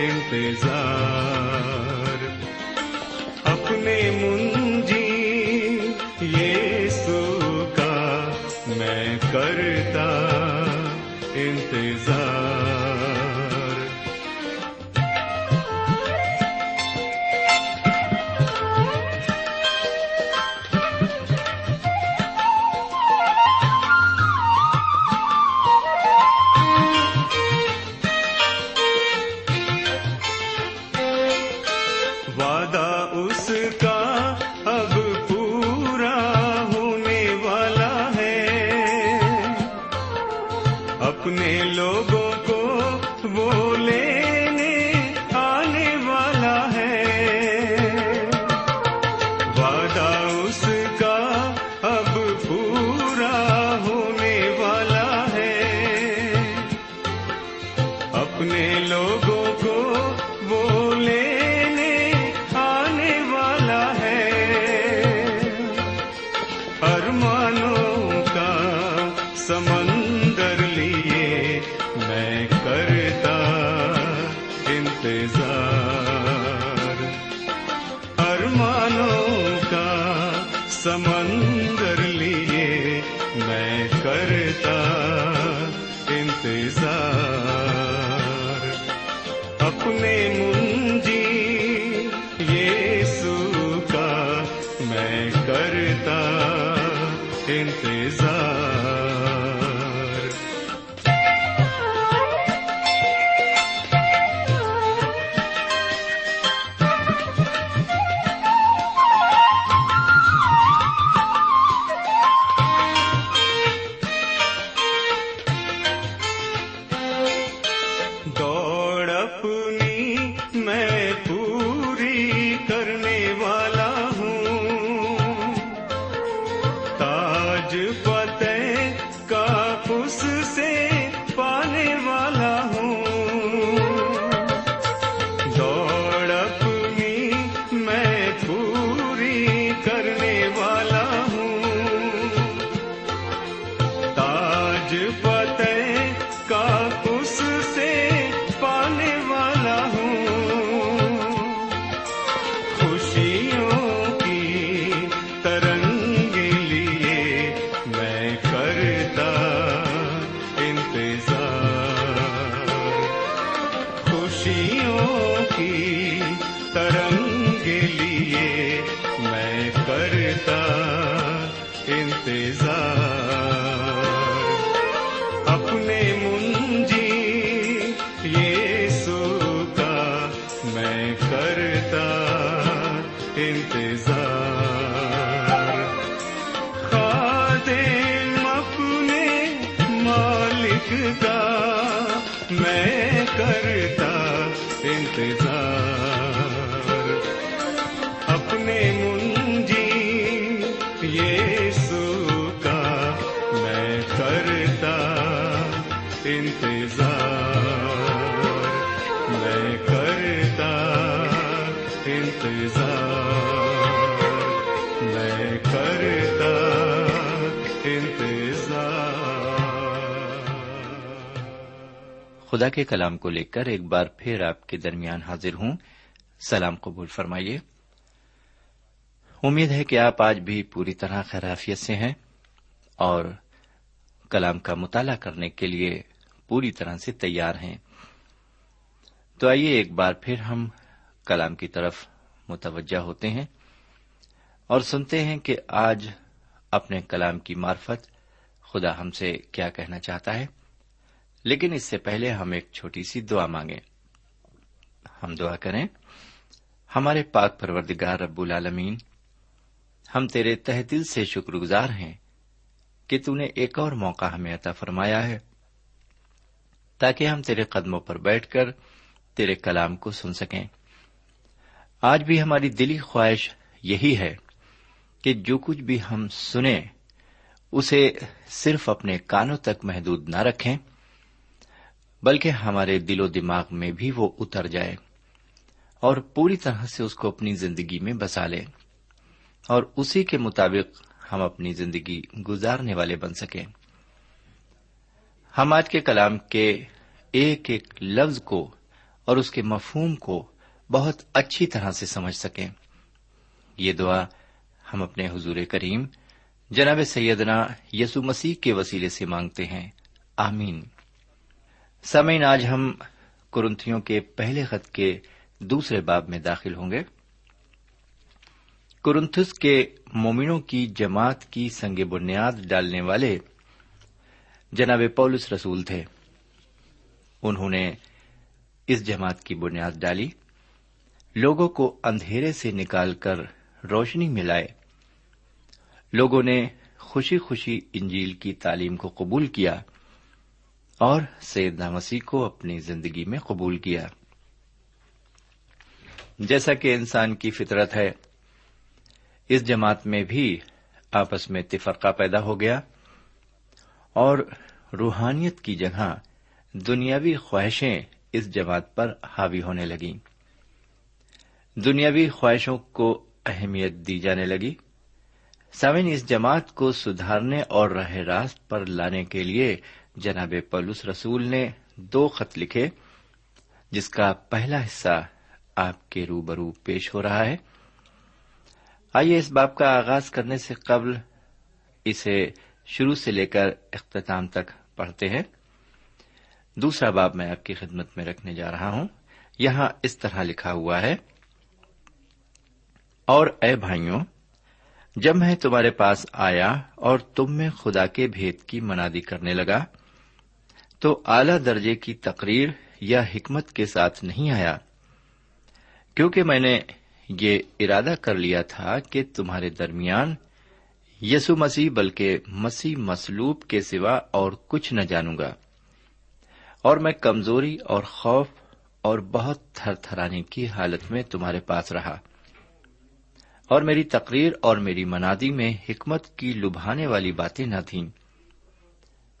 انتظار۔ اپنے لوگ انتظار اپنے منجی یسو کا میں کرتا انتظار۔ خادم اپنے مالک کا میں کرتا انتظار۔ خدا کے کلام کو لے کر ایک بار پھر آپ کے درمیان حاضر ہوں۔ سلام قبول فرمائیے۔ امید ہے کہ آپ آج بھی پوری طرح خیرافیت سے ہیں اور کلام کا مطالعہ کرنے کے لیے پوری طرح سے تیار ہیں۔ تو آئیے ایک بار پھر ہم کلام کی طرف متوجہ ہوتے ہیں اور سنتے ہیں کہ آج اپنے کلام کی مارفت خدا ہم سے کیا کہنا چاہتا ہے۔ لیکن اس سے پہلے ہم ایک چھوٹی سی دعا مانگیں۔ ہم دعا کریں، ہمارے پاک پروردگار رب العالمین، ہم تیرے تہ دل سے شکر گزار ہیں کہ تو نے ایک اور موقع ہمیں عطا فرمایا ہے، تاکہ ہم تیرے قدموں پر بیٹھ کر تیرے کلام کو سن سکیں۔ آج بھی ہماری دلی خواہش یہی ہے کہ جو کچھ بھی ہم سنیں، اسے صرف اپنے کانوں تک محدود نہ رکھیں۔ بلکہ ہمارے دل و دماغ میں بھی وہ اتر جائے اور پوری طرح سے اس کو اپنی زندگی میں بسا لیں اور اسی کے مطابق ہم اپنی زندگی گزارنے والے بن سکیں۔ ہم آج کے کلام کے ایک ایک لفظ کو اور اس کے مفہوم کو بہت اچھی طرح سے سمجھ سکیں۔ یہ دعا ہم اپنے حضور کریم جناب سیدنا یسو مسیح کے وسیلے سے مانگتے ہیں۔ آمین۔ سمعین آج ہم کرنتھیوں کے پہلے خط کے دوسرے باب میں داخل ہوں گے۔ کرنتھس کے مومنوں کی جماعت کی سنگ بنیاد ڈالنے والے جناب پولس رسول تھے۔ انہوں نے اس جماعت کی بنیاد ڈالی۔ لوگوں کو اندھیرے سے نکال کر روشنی ملائے لوگوں نے خوشی خوشی انجیل کی تعلیم کو قبول کیا۔ اور سیدنا مسیح کو اپنی زندگی میں قبول کیا۔ جیسا کہ انسان کی فطرت ہے، اس جماعت میں بھی آپس میں تفرقہ پیدا ہو گیا اور روحانیت کی جگہ دنیاوی خواہشیں اس جماعت پر حاوی ہونے لگیں۔ دنیاوی خواہشوں کو اہمیت دی جانے لگی۔ سمن اس جماعت کو سدھارنے اور راہ راست پر لانے کے لیے جناب پلس رسول نے دو خط لکھے، جس کا پہلا حصہ آپ کے روبرو پیش ہو رہا ہے۔ آئیے اس باپ کا آغاز کرنے سے قبل اسے شروع سے لے کر اختتام تک پڑھتے ہیں۔ دوسرا باب میں آپ کی خدمت میں رکھنے جا رہا ہوں۔ یہاں اس طرح لکھا ہوا ہے، اور اے بھائیوں، جب میں تمہارے پاس آیا اور تم میں خدا کے بھید کی منادی کرنے لگا تو اعلی درجے کی تقریر یا حکمت کے ساتھ نہیں آیا۔ کیونکہ میں نے یہ ارادہ کر لیا تھا کہ تمہارے درمیان یسو مسیح بلکہ مسیح مسلوب کے سوا اور کچھ نہ جانوں گا۔ اور میں کمزوری اور خوف اور بہت تھر تھرانے کی حالت میں تمہارے پاس رہا۔ اور میری تقریر اور میری منادی میں حکمت کی لبھانے والی باتیں نہ تھیں،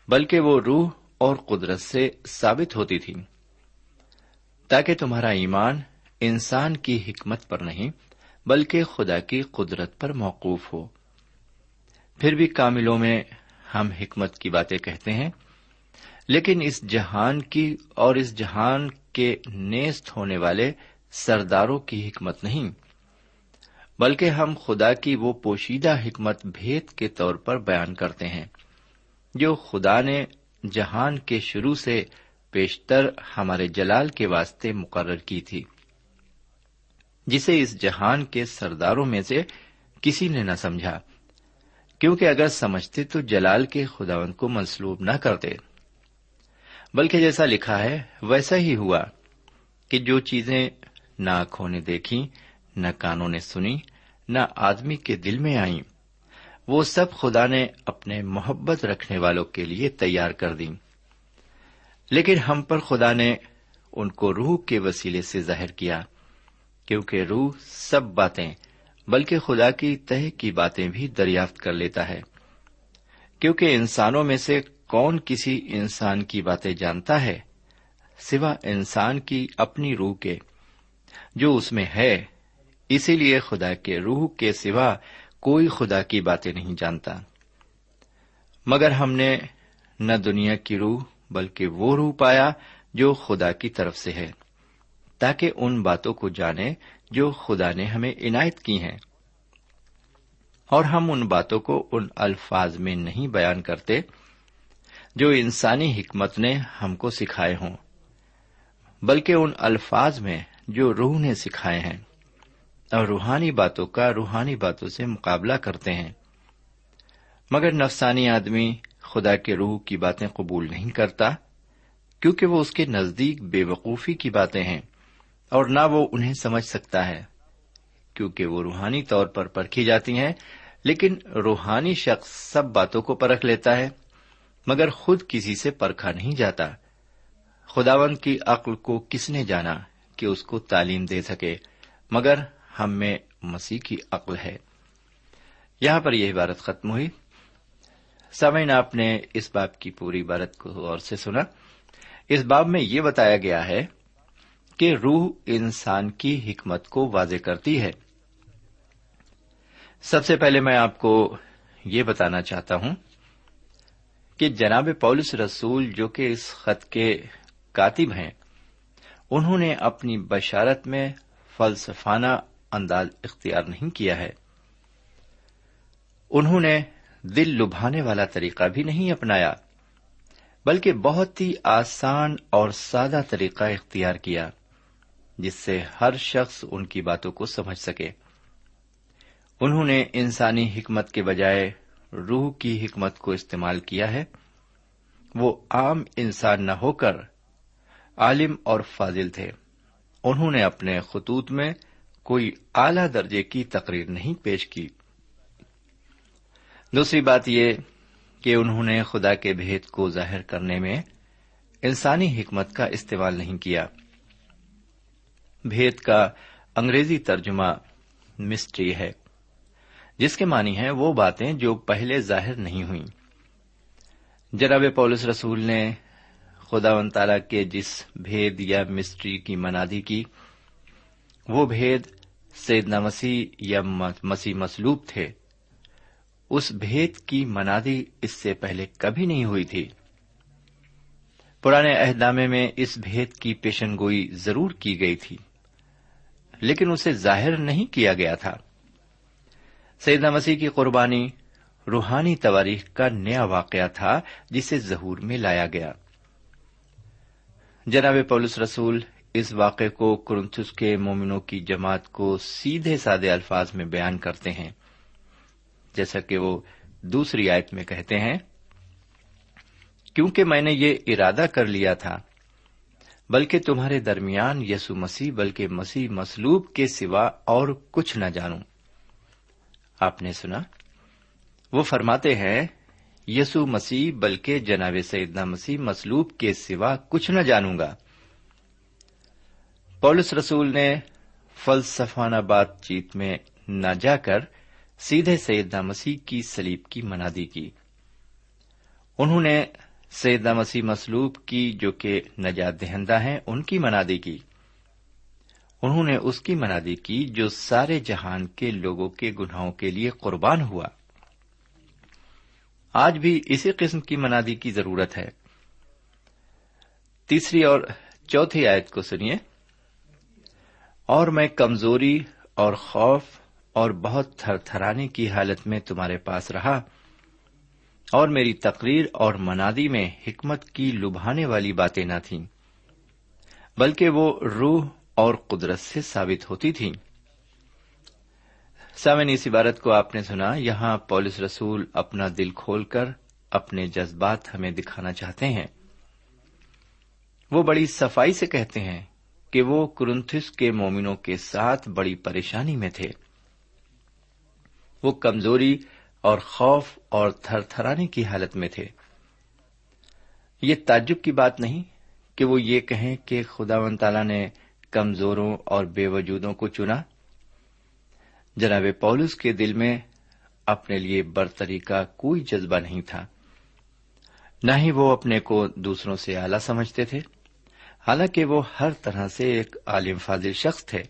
بلکہ وہ روح اور قدرت سے ثابت ہوتی تھی۔ تاکہ تمہارا ایمان انسان کی حکمت پر نہیں، بلکہ خدا کی قدرت پر موقوف ہو۔ پھر بھی کاملوں میں ہم حکمت کی باتیں کہتے ہیں، لیکن اس جہان کی اور اس جہان کے نیست ہونے والے سرداروں کی حکمت نہیں، بلکہ ہم خدا کی وہ پوشیدہ حکمت بھید کے طور پر بیان کرتے ہیں، جو خدا نے جہان کے شروع سے پیشتر ہمارے جلال کے واسطے مقرر کی تھی، جسے اس جہان کے سرداروں میں سے کسی نے نہ سمجھا، کیونکہ اگر سمجھتے تو جلال کے خداون کو منسلوب نہ کرتے۔ بلکہ جیسا لکھا ہے، ویسا ہی ہوا کہ جو چیزیں نہ آنکھوں نے دیکھی نہ کانوں نے سنی نہ آدمی کے دل میں آئیں۔ وہ سب خدا نے اپنے محبت رکھنے والوں کے لیے تیار کر دی لیکن ہم پر خدا نے ان کو روح کے وسیلے سے ظاہر کیا، کیونکہ روح سب باتیں، بلکہ خدا کی تہ کی باتیں بھی دریافت کر لیتا ہے۔ کیونکہ انسانوں میں سے کون کسی انسان کی باتیں جانتا ہے، سوا انسان کی اپنی روح کے۔ جو اس میں ہے، اسی لیے خدا کے روح کے سوا کوئی خدا کی باتیں نہیں جانتا۔ مگر ہم نے نہ دنیا کی روح بلکہ وہ روح پایا جو خدا کی طرف سے ہے، تاکہ ان باتوں کو جانے جو خدا نے ہمیں عنایت کی ہیں۔ اور ہم ان باتوں کو ان الفاظ میں نہیں بیان کرتے جو انسانی حکمت نے ہم کو سکھائے ہوں، بلکہ ان الفاظ میں جو روح نے سکھائے ہیں۔ اور روحانی باتوں کا روحانی باتوں سے مقابلہ کرتے ہیں۔ مگر نفسانی آدمی خدا کے روح کی باتیں قبول نہیں کرتا، کیونکہ وہ اس کے نزدیک بے وقوفی کی باتیں ہیں، اور نہ وہ انہیں سمجھ سکتا ہے، کیونکہ وہ روحانی طور پر پرکھی جاتی ہیں، لیکن روحانی شخص سب باتوں کو پرکھ لیتا ہے، مگر خود کسی سے پرکھا نہیں جاتا۔ خداون کی عقل کو کس نے جانا کہ اس کو تعلیم دے سکے؟ مگر ہم میں مسیح کی عقل ہے۔ یہاں پر یہ عبارت ختم ہوئی۔ سمعین آپ نے اس باب کی پوری عبارت کو غور سے سنا۔ اس باب میں یہ بتایا گیا ہے کہ روح انسان کی حکمت کو واضح کرتی ہے۔ سب سے پہلے میں آپ کو یہ بتانا چاہتا ہوں کہ جناب پولس رسول جو کہ اس خط کے کاتب ہیں، انہوں نے اپنی بشارت میں فلسفانہ انداز اختیار نہیں کیا ہے۔ انہوں نے دل لبھانے والا طریقہ بھی نہیں اپنایا، بلکہ بہت ہی آسان اور سادہ طریقہ اختیار کیا، جس سے ہر شخص ان کی باتوں کو سمجھ سکے۔ انہوں نے انسانی حکمت کے بجائے روح کی حکمت کو استعمال کیا ہے۔ وہ عام انسان نہ ہو کر عالم اور فاضل تھے۔ انہوں نے اپنے خطوط میں کوئی اعلی درجے کی تقریر نہیں پیش کی۔ دوسری بات یہ کہ انہوں نے خدا کے بھید کو ظاہر کرنے میں انسانی حکمت کا استعمال نہیں کیا۔ بھید کا انگریزی ترجمہ مسٹری ہے۔ جس کے معنی ہے وہ باتیں جو پہلے ظاہر نہیں ہوئی جناب پولس رسول نے خدا و تعالی کے جس بھید یا مسٹری کی منادی کی وہ بھید سیدنا مسیح یا مسیح مسلوب تھے۔ اس بھید کی منادی اس سے پہلے کبھی نہیں ہوئی تھی۔ پرانے عہدامے میں اس بھید کی پیشن گوئی ضرور کی گئی تھی، لیکن اسے ظاہر نہیں کیا گیا تھا۔ سیدنا مسیح کی قربانی روحانی تواریخ کا نیا واقعہ تھا، جسے ظہور میں لایا گیا۔ جناب پولس رسول اس واقعے کو کرنتھس کے مومنوں کی جماعت کو سیدھے سادے الفاظ میں بیان کرتے ہیں، جیسا کہ وہ دوسری آیت میں کہتے ہیں، کیونکہ میں نے یہ ارادہ کر لیا تھا، بلکہ تمہارے درمیان یسو مسیح، بلکہ مسیح مسلوب کے سوا اور کچھ نہ جانوں۔ آپ نے سنا؟ وہ فرماتے ہیں، یسو مسیح، بلکہ جناب سیدنا مسیح مسلوب کے سوا کچھ نہ جانوں گا۔ پولس رسول نے فلسفانہ بات چیت میں نہ جا کر سیدھے سیدنا مسیح کی سلیب کی منادی کی۔ انہوں نے سیدنا مسیح مسلوب کی جو کہ نجات دہندہ ہیں، ان کی منادی کی۔ انہوں نے اس کی منادی کی جو سارے جہان کے لوگوں کے گناہوں کے لیے قربان ہوا۔ آج بھی اسی قسم کی منادی کی ضرورت ہے۔ تیسری اور چوتھی آیت کو سنیے۔ اور میں کمزوری اور خوف اور بہت تھر تھرانے کی حالت میں تمہارے پاس رہا اور میری تقریر اور منادی میں حکمت کی لبھانے والی باتیں نہ تھیں، بلکہ وہ روح اور قدرت سے ثابت ہوتی تھیں۔ سامن اس عبارت کو آپ نے سنا، یہاں پولس رسول اپنا دل کھول کر اپنے جذبات ہمیں دکھانا چاہتے ہیں۔ وہ بڑی صفائی سے کہتے ہیں کہ وہ کرنتھس کے مومنوں کے ساتھ بڑی پریشانی میں تھے۔ وہ کمزوری اور خوف اور تھر تھرانے کی حالت میں تھے۔ یہ تعجب کی بات نہیں کہ وہ یہ کہیں کہ خدا و تعالی نے کمزوروں اور بے وجودوں کو چنا۔ جناب پولس کے دل میں اپنے لیے برتری کا کوئی جذبہ نہیں تھا۔ نہ ہی وہ اپنے کو دوسروں سے اعلی سمجھتے تھے۔ حالانکہ وہ ہر طرح سے ایک عالم فاضل شخص تھے،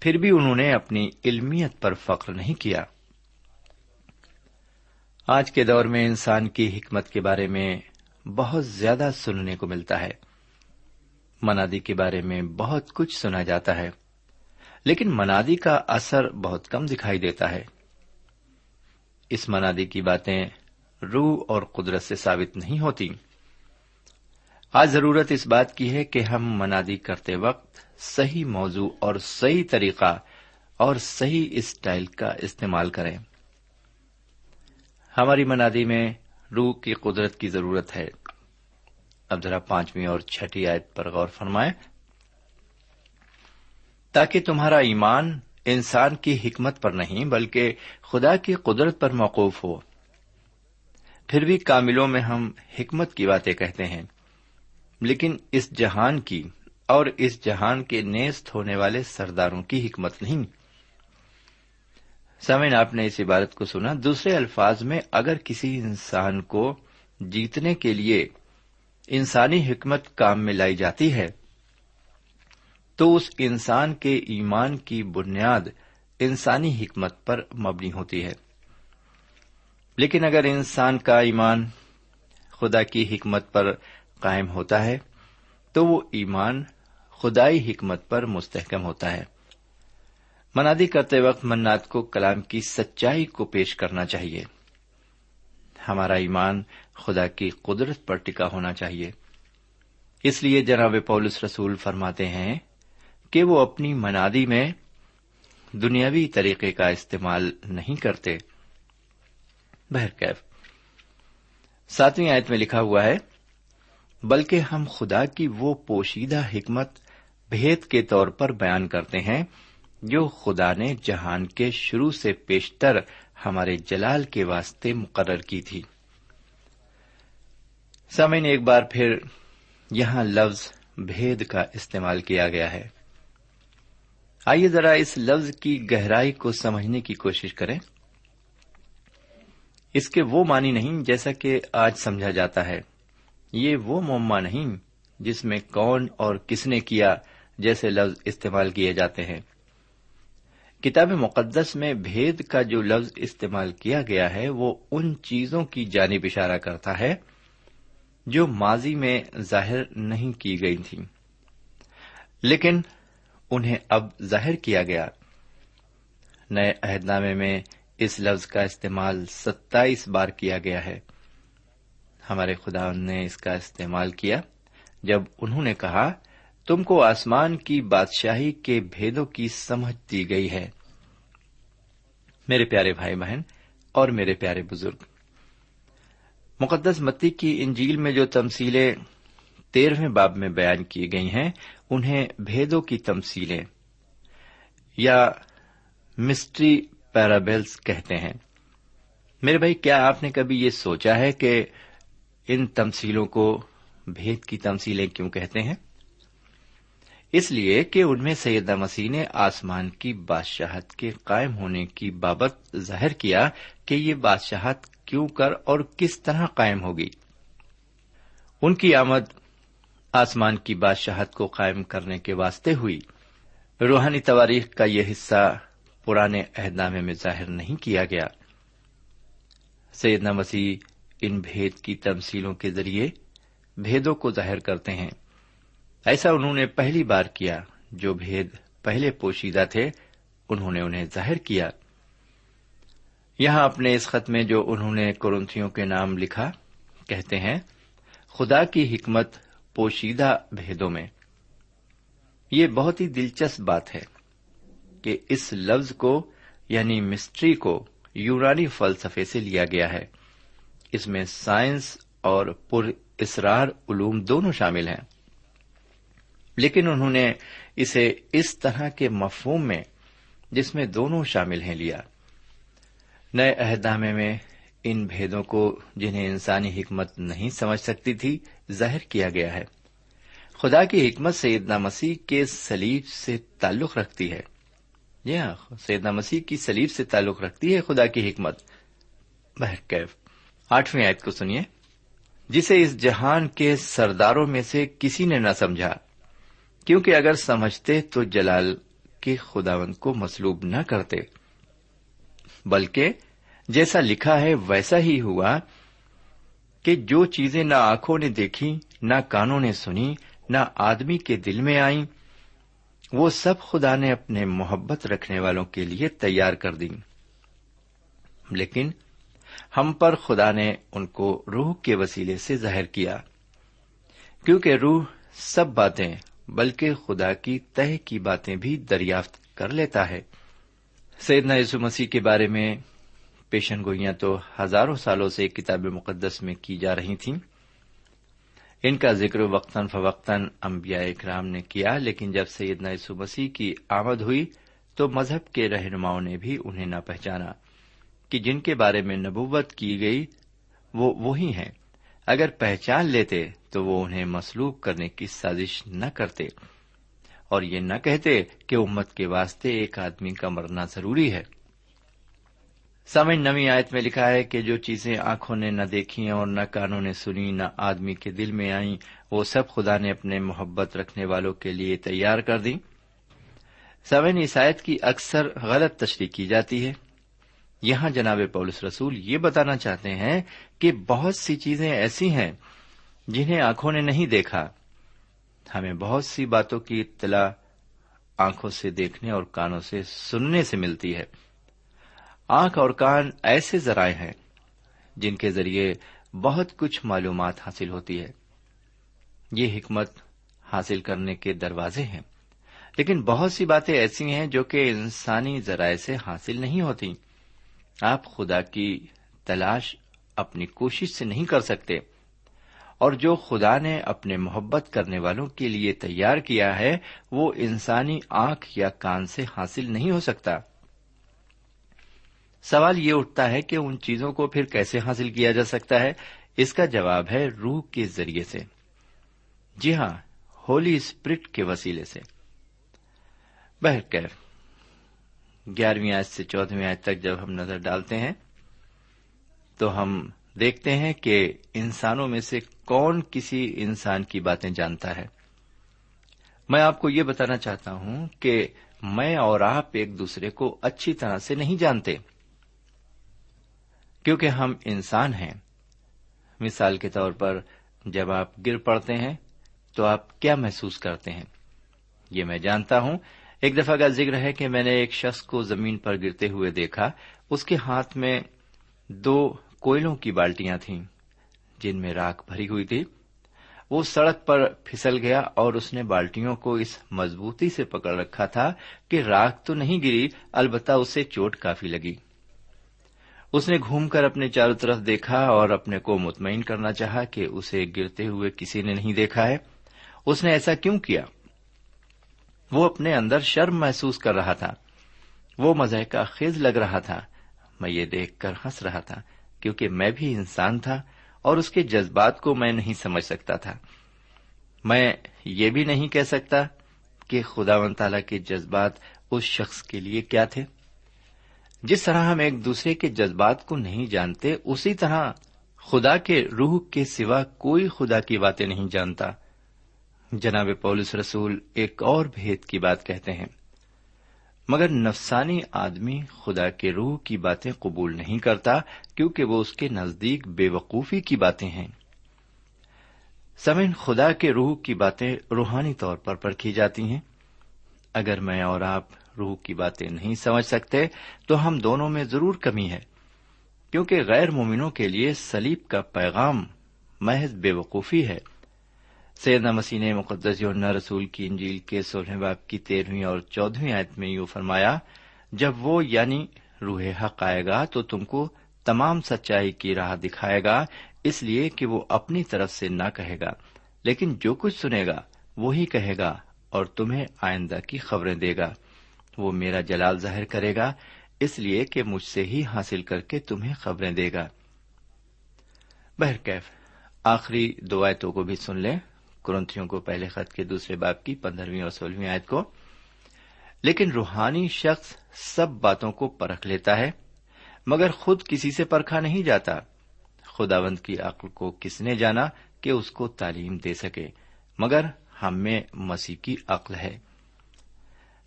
پھر بھی انہوں نے اپنی علمیت پر فخر نہیں کیا۔ آج کے دور میں انسان کی حکمت کے بارے میں بہت زیادہ سننے کو ملتا ہے۔ منادی کے بارے میں بہت کچھ سنا جاتا ہے، لیکن منادی کا اثر بہت کم دکھائی دیتا ہے۔ اس منادی کی باتیں روح اور قدرت سے ثابت نہیں ہوتی۔ آج ضرورت اس بات کی ہے کہ ہم منادی کرتے وقت صحیح موضوع اور صحیح طریقہ اور صحیح اسٹائل کا استعمال کریں۔ ہماری منادی میں روح کی قدرت کی ضرورت ہے۔ اب ذرا پانچویں اور چھٹی آیت پر غور فرمائیں۔ تاکہ تمہارا ایمان انسان کی حکمت پر نہیں بلکہ خدا کی قدرت پر موقوف ہو۔ پھر بھی کاملوں میں ہم حکمت کی باتیں کہتے ہیں۔ لیکن اس جہان کی اور اس جہان کے نیست ہونے والے سرداروں کی حکمت نہیں۔ سمین آپ نے اس عبارت کو سنا۔ دوسرے الفاظ میں، اگر کسی انسان کو جیتنے کے لیے انسانی حکمت کام میں لائی جاتی ہے، تو اس انسان کے ایمان کی بنیاد انسانی حکمت پر مبنی ہوتی ہے۔ لیکن اگر انسان کا ایمان خدا کی حکمت پر قائم ہوتا ہے، تو وہ ایمان خدائی حکمت پر مستحکم ہوتا ہے۔ منادی کرتے وقت منات کو کلام کی سچائی کو پیش کرنا چاہیے۔ ہمارا ایمان خدا کی قدرت پر ٹکا ہونا چاہیے۔ اس لیے جناب پولس رسول فرماتے ہیں کہ وہ اپنی منادی میں دنیاوی طریقے کا استعمال نہیں کرتے۔ بہرکیف، ساتویں آیت میں لکھا ہوا ہے بلکہ ہم خدا کی وہ پوشیدہ حکمت بھید کے طور پر بیان کرتے ہیں جو خدا نے جہان کے شروع سے پیشتر ہمارے جلال کے واسطے مقرر کی تھی۔ سمے ایک بار پھر یہاں لفظ بھید کا استعمال کیا گیا ہے۔ آئیے ذرا اس لفظ کی گہرائی کو سمجھنے کی کوشش کریں۔ اس کے وہ معنی نہیں جیسا کہ آج سمجھا جاتا ہے۔ یہ وہ مما نہیں جس میں کون اور کس نے کیا جیسے لفظ استعمال کیے جاتے ہیں۔ کتاب مقدس میں بھید کا جو لفظ استعمال کیا گیا ہے، وہ ان چیزوں کی جانب اشارہ کرتا ہے جو ماضی میں ظاہر نہیں کی گئی تھی لیکن انہیں اب ظاہر کیا گیا۔ نئے عہد نامے میں اس لفظ کا استعمال ستائیس بار کیا گیا ہے۔ ہمارے خدا نے اس کا استعمال کیا۔ جب انہوں نے کہا، تم کو آسمان کی بادشاہی کے بھیدوں کی سمجھ دی گئی ہے۔ میرے پیارے بھائی بہن اور میرے پیارے بزرگ، مقدس متی کی انجیل میں جو تمسیلیں تیرہویں باب میں بیان کی گئی ہیں، انہیں بھیدوں کی تمسیلیں یا مسٹری پیرابلس کہتے ہیں۔ میرے بھائی، کیا آپ نے کبھی یہ سوچا ہے کہ ان تمسیلوں کو بھید کی تمسیلیں کیوں کہتے ہیں؟ اس لیے کہ ان میں سیدہ مسیح نے آسمان کی بادشاہت کے قائم ہونے کی بابت ظاہر کیا کہ یہ بادشاہت کیوں کر اور کس طرح قائم ہوگی۔ ان کی آمد آسمان کی بادشاہت کو قائم کرنے کے واسطے ہوئی۔ روحانی تواریخ کا یہ حصہ پرانے عہد نامے میں ظاہر نہیں کیا گیا۔ سیدنا مسیح ان بھید کی تمسیلوں کے ذریعے بھیدوں کو ظاہر کرتے ہیں۔ ایسا انہوں نے پہلی بار کیا، جو بھید پہلے پوشیدہ تھے، انہوں نے انہیں ظاہر کیا۔ یہاں اپنے اس خط میں جو انہوں نے کرنتھیوں کے نام لکھا، کہتے ہیں، خدا کی حکمت پوشیدہ بھیدوں میں۔ یہ بہت ہی دلچسپ بات ہے کہ اس لفظ کو یعنی مسٹری کو یورانی فلسفے سے لیا گیا ہے۔ اس میں سائنس اور پر اسرار علوم دونوں شامل ہیں۔ لیکن انہوں نے اسے اس طرح کے مفہوم میں، جس میں دونوں شامل ہیں، لیا۔ نئے عہدامے میں ان بھیدوں کو، جنہیں انسانی حکمت نہیں سمجھ سکتی تھی، ظاہر کیا گیا ہے۔ خدا کی حکمت سیدنا مسیح کے سلیب سے تعلق رکھتی ہے۔ جی ہاں سیدنا مسیح کی سلیب سے تعلق رکھتی ہے خدا کی حکمت۔ بہرکیف۔ آٹھویں آیت کو سنیے۔ جسے اس جہان کے سرداروں میں سے کسی نے نہ سمجھا، کیونکہ اگر سمجھتے تو جلال کے خداون کو مسلوب نہ کرتے۔ بلکہ جیسا لکھا ہے ویسا ہی ہوا کہ جو چیزیں نہ آنکھوں نے دیکھی، نہ کانوں نے سنی، نہ آدمی کے دل میں آئیں، وہ سب خدا نے اپنے محبت رکھنے والوں کے لیے تیار کر دی لیکن ہم پر خدا نے ان کو روح کے وسیلے سے ظاہر کیا۔ کیونکہ روح سب باتیں بلکہ خدا کی تہ کی باتیں بھی دریافت کر لیتا ہے۔ سیدنا یسو مسیح کے بارے میں پیشن گوئیاں تو ہزاروں سالوں سے کتاب مقدس میں کی جا رہی تھیں۔ ان کا ذکر وقتاً فوقتاً انبیاء اکرام نے کیا، لیکن جب سیدنا یسو مسیح کی آمد ہوئی تو مذہب کے رہنماؤں نے بھی انہیں نہ پہچانا۔ کہ جن کے بارے میں نبوت کی گئی، وہ وہی ہیں۔ اگر پہچان لیتے تو وہ انہیں مسلوب کرنے کی سازش نہ کرتے۔ اور یہ نہ کہتے کہ امت کے واسطے ایک آدمی کا مرنا ضروری ہے۔ سمجھ نوی آیت میں لکھا ہے کہ جو چیزیں آنکھوں نے نہ دیکھی اور نہ کانوں نے سنی نہ آدمی کے دل میں آئیں، وہ سب خدا نے اپنے محبت رکھنے والوں کے لیے تیار کر دی سمن اس آیت کی اکثر غلط تشریح کی جاتی ہے۔ یہاں جناب پولس رسول یہ بتانا چاہتے ہیں کہ بہت سی چیزیں ایسی ہیں جنہیں آنکھوں نے نہیں دیکھا۔ ہمیں بہت سی باتوں کی اطلاع آنکھوں سے دیکھنے اور کانوں سے سننے سے ملتی ہے۔ آنکھ اور کان ایسے ذرائع ہیں جن کے ذریعے بہت کچھ معلومات حاصل ہوتی ہے۔ یہ حکمت حاصل کرنے کے دروازے ہیں۔ لیکن بہت سی باتیں ایسی ہیں جو کہ انسانی ذرائع سے حاصل نہیں ہوتی۔ آپ خدا کی تلاش اپنی کوشش سے نہیں کر سکتے۔ اور جو خدا نے اپنے محبت کرنے والوں کے لیے تیار کیا ہے، وہ انسانی آنکھ یا کان سے حاصل نہیں ہو سکتا۔ سوال یہ اٹھتا ہے کہ ان چیزوں کو پھر کیسے حاصل کیا جا سکتا ہے؟ اس کا جواب ہے روح کے ذریعے سے۔ جی ہاں ہولی اسپرٹ کے وسیلے سے۔ بہرکیف۔ گیارہویں آج سے چودہویں آج تک جب ہم نظر ڈالتے ہیں، تو ہم دیکھتے ہیں کہ انسانوں میں سے کون کسی انسان کی باتیں جانتا ہے۔ میں آپ کو یہ بتانا چاہتا ہوں کہ میں اور آپ ایک دوسرے کو اچھی طرح سے نہیں جانتے۔ کیونکہ ہم انسان ہیں۔ مثال کے طور پر جب آپ گر پڑتے ہیں، تو آپ کیا محسوس کرتے ہیں؟ یہ میں جانتا ہوں ایک دفعہ کا ذکر ہے کہ میں نے ایک شخص کو زمین پر گرتے ہوئے دیکھا، اس کے ہاتھ میں دو کوئلوں کی بالٹیاں تھیں، جن میں راک بھری ہوئی تھی۔ وہ سڑک پر پھسل گیا اور اس نے بالٹیوں کو اس مضبوطی سے پکڑ رکھا تھا کہ راک تو نہیں گری، البتہ اسے چوٹ کافی لگی۔ اس نے گھوم کر اپنے چاروں طرف دیکھا اور اپنے کو مطمئن کرنا چاہا کہ اسے گرتے ہوئے کسی نے نہیں دیکھا ہے۔ اس نے ایسا کیوں کیا؟ وہ اپنے اندر شرم محسوس کر رہا تھا۔ وہ مزہ کا خیز لگ رہا تھا۔ میں یہ دیکھ کر ہنس رہا تھا کیونکہ میں بھی انسان تھا اور اس کے جذبات کو میں نہیں سمجھ سکتا تھا۔ میں یہ بھی نہیں کہہ سکتا کہ خدا و تعالی کے جذبات اس شخص کے لیے کیا تھے۔ جس طرح ہم ایک دوسرے کے جذبات کو نہیں جانتے، اسی طرح خدا کے روح کے سوا کوئی خدا کی باتیں نہیں جانتا۔ جناب پولس رسول ایک اور بھید کی بات کہتے ہیں۔ مگر نفسانی آدمی خدا کے روح کی باتیں قبول نہیں کرتا کیونکہ وہ اس کے نزدیک بے وقوفی کی باتیں ہیں۔ سمن خدا کے روح کی باتیں روحانی طور پر پرکھی جاتی ہیں۔ اگر میں اور آپ روح کی باتیں نہیں سمجھ سکتے تو ہم دونوں میں ضرور کمی ہے، کیونکہ غیر مومنوں کے لیے سلیب کا پیغام محض بے وقوفی ہے۔ سیدنا مسیح نے مقدس یوننا رسول کی انجیل کے سولہ باپ کی تیرہویں اور چودہویں آیت میں یوں فرمایا، جب وہ یعنی روح حق آئے گا تو تم کو تمام سچائی کی راہ دکھائے گا، اس لیے کہ وہ اپنی طرف سے نہ کہے گا، لیکن جو کچھ سنے گا، وہی کہے گا اور تمہیں آئندہ کی خبریں دے گا۔ وہ میرا جلال ظاہر کرے گا، اس لیے کہ مجھ سے ہی حاصل کر کے تمہیں خبریں دے گا۔ بہرکیف، آخری دو آیتوں کو بھی سن لیں۔ کرنتھیوں کو پہلے خط کے دوسرے باپ کی پندرہویں اور سولہویں آیت کو۔ لیکن روحانی شخص سب باتوں کو پرکھ لیتا ہے، مگر خود کسی سے پرکھا نہیں جاتا۔ خداوند کی عقل کو کس نے جانا کہ اس کو تعلیم دے سکے؟ مگر ہم میں مسیح کی عقل ہے۔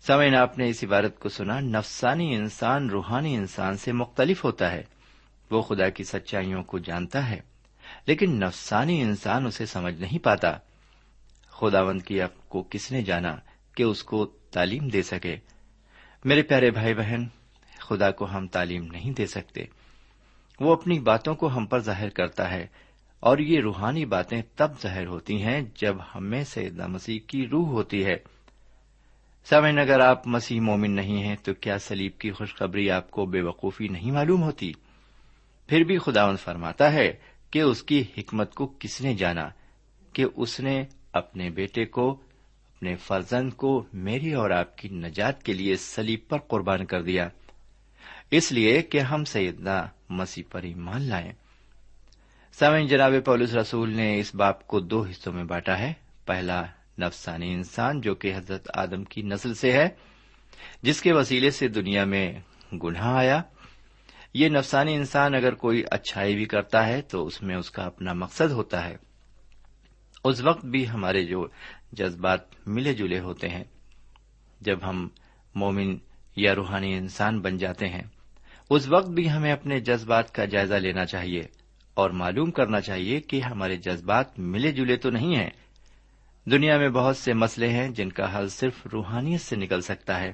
سمعین آپ نے اس عبارت کو سنا، نفسانی انسان روحانی انسان سے مختلف ہوتا ہے۔ وہ خدا کی سچائیوں کو جانتا ہے، لیکن نفسانی انسان اسے سمجھ نہیں پاتا۔ خداوند کی آپ کو کس نے جانا کہ اس کو تعلیم دے سکے؟ میرے پیارے بھائی بہن، خدا کو ہم تعلیم نہیں دے سکتے۔ وہ اپنی باتوں کو ہم پر ظاہر کرتا ہے اور یہ روحانی باتیں تب ظاہر ہوتی ہیں جب ہمیں سیدنا مسیح کی روح ہوتی ہے۔ سمن اگر آپ مسیح مومن نہیں ہیں تو کیا سلیب کی خوشخبری آپ کو بے وقوفی نہیں معلوم ہوتی؟ پھر بھی خداون فرماتا ہے کہ اس کی حکمت کو کس نے جانا کہ اس نے اپنے بیٹے کو، اپنے فرزند کو میری اور آپ کی نجات کے لیے سلیب پر قربان کر دیا۔ اس لیے کہ ہم سیدنا مسیح پر ایمان لائیں۔ سامعین جناب پولس رسول نے اس باپ کو دو حصوں میں بانٹا ہے۔ پہلا نفسانی انسان جو کہ حضرت آدم کی نسل سے ہے، جس کے وسیلے سے دنیا میں گناہ آیا۔ یہ نفسانی انسان اگر کوئی اچھائی بھی کرتا ہے تو اس میں اس کا اپنا مقصد ہوتا ہے۔ اس وقت بھی ہمارے جو جذبات ملے جلے ہوتے ہیں۔ جب ہم مومن یا روحانی انسان بن جاتے ہیں، اس وقت بھی ہمیں اپنے جذبات کا جائزہ لینا چاہیے اور معلوم کرنا چاہیے کہ ہمارے جذبات ملے جلے تو نہیں ہیں۔ دنیا میں بہت سے مسئلے ہیں جن کا حل صرف روحانیت سے نکل سکتا ہے،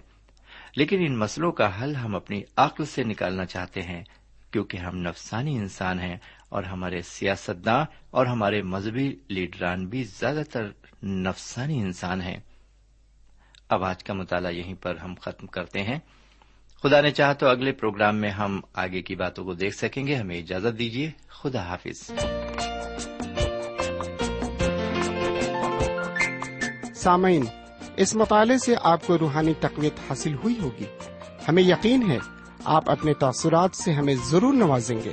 لیکن ان مسئلوں کا حل ہم اپنی عقل سے نکالنا چاہتے ہیں، کیونکہ ہم نفسانی انسان ہیں اور ہمارے سیاستداں اور ہمارے مذہبی لیڈران بھی زیادہ تر نفسانی انسان ہیں۔ اب آج کا مطالعہ یہیں پر ہم ختم کرتے ہیں۔ خدا نے چاہ تو اگلے پروگرام میں ہم آگے کی باتوں کو دیکھ سکیں گے۔ ہمیں اجازت دیجیے خدا حافظ۔ سامعین، اس مطالعے سے آپ کو روحانی تقویت حاصل ہوئی ہوگی۔ ہمیں یقین ہے، آپ اپنے تاثرات سے ہمیں ضرور نوازیں گے۔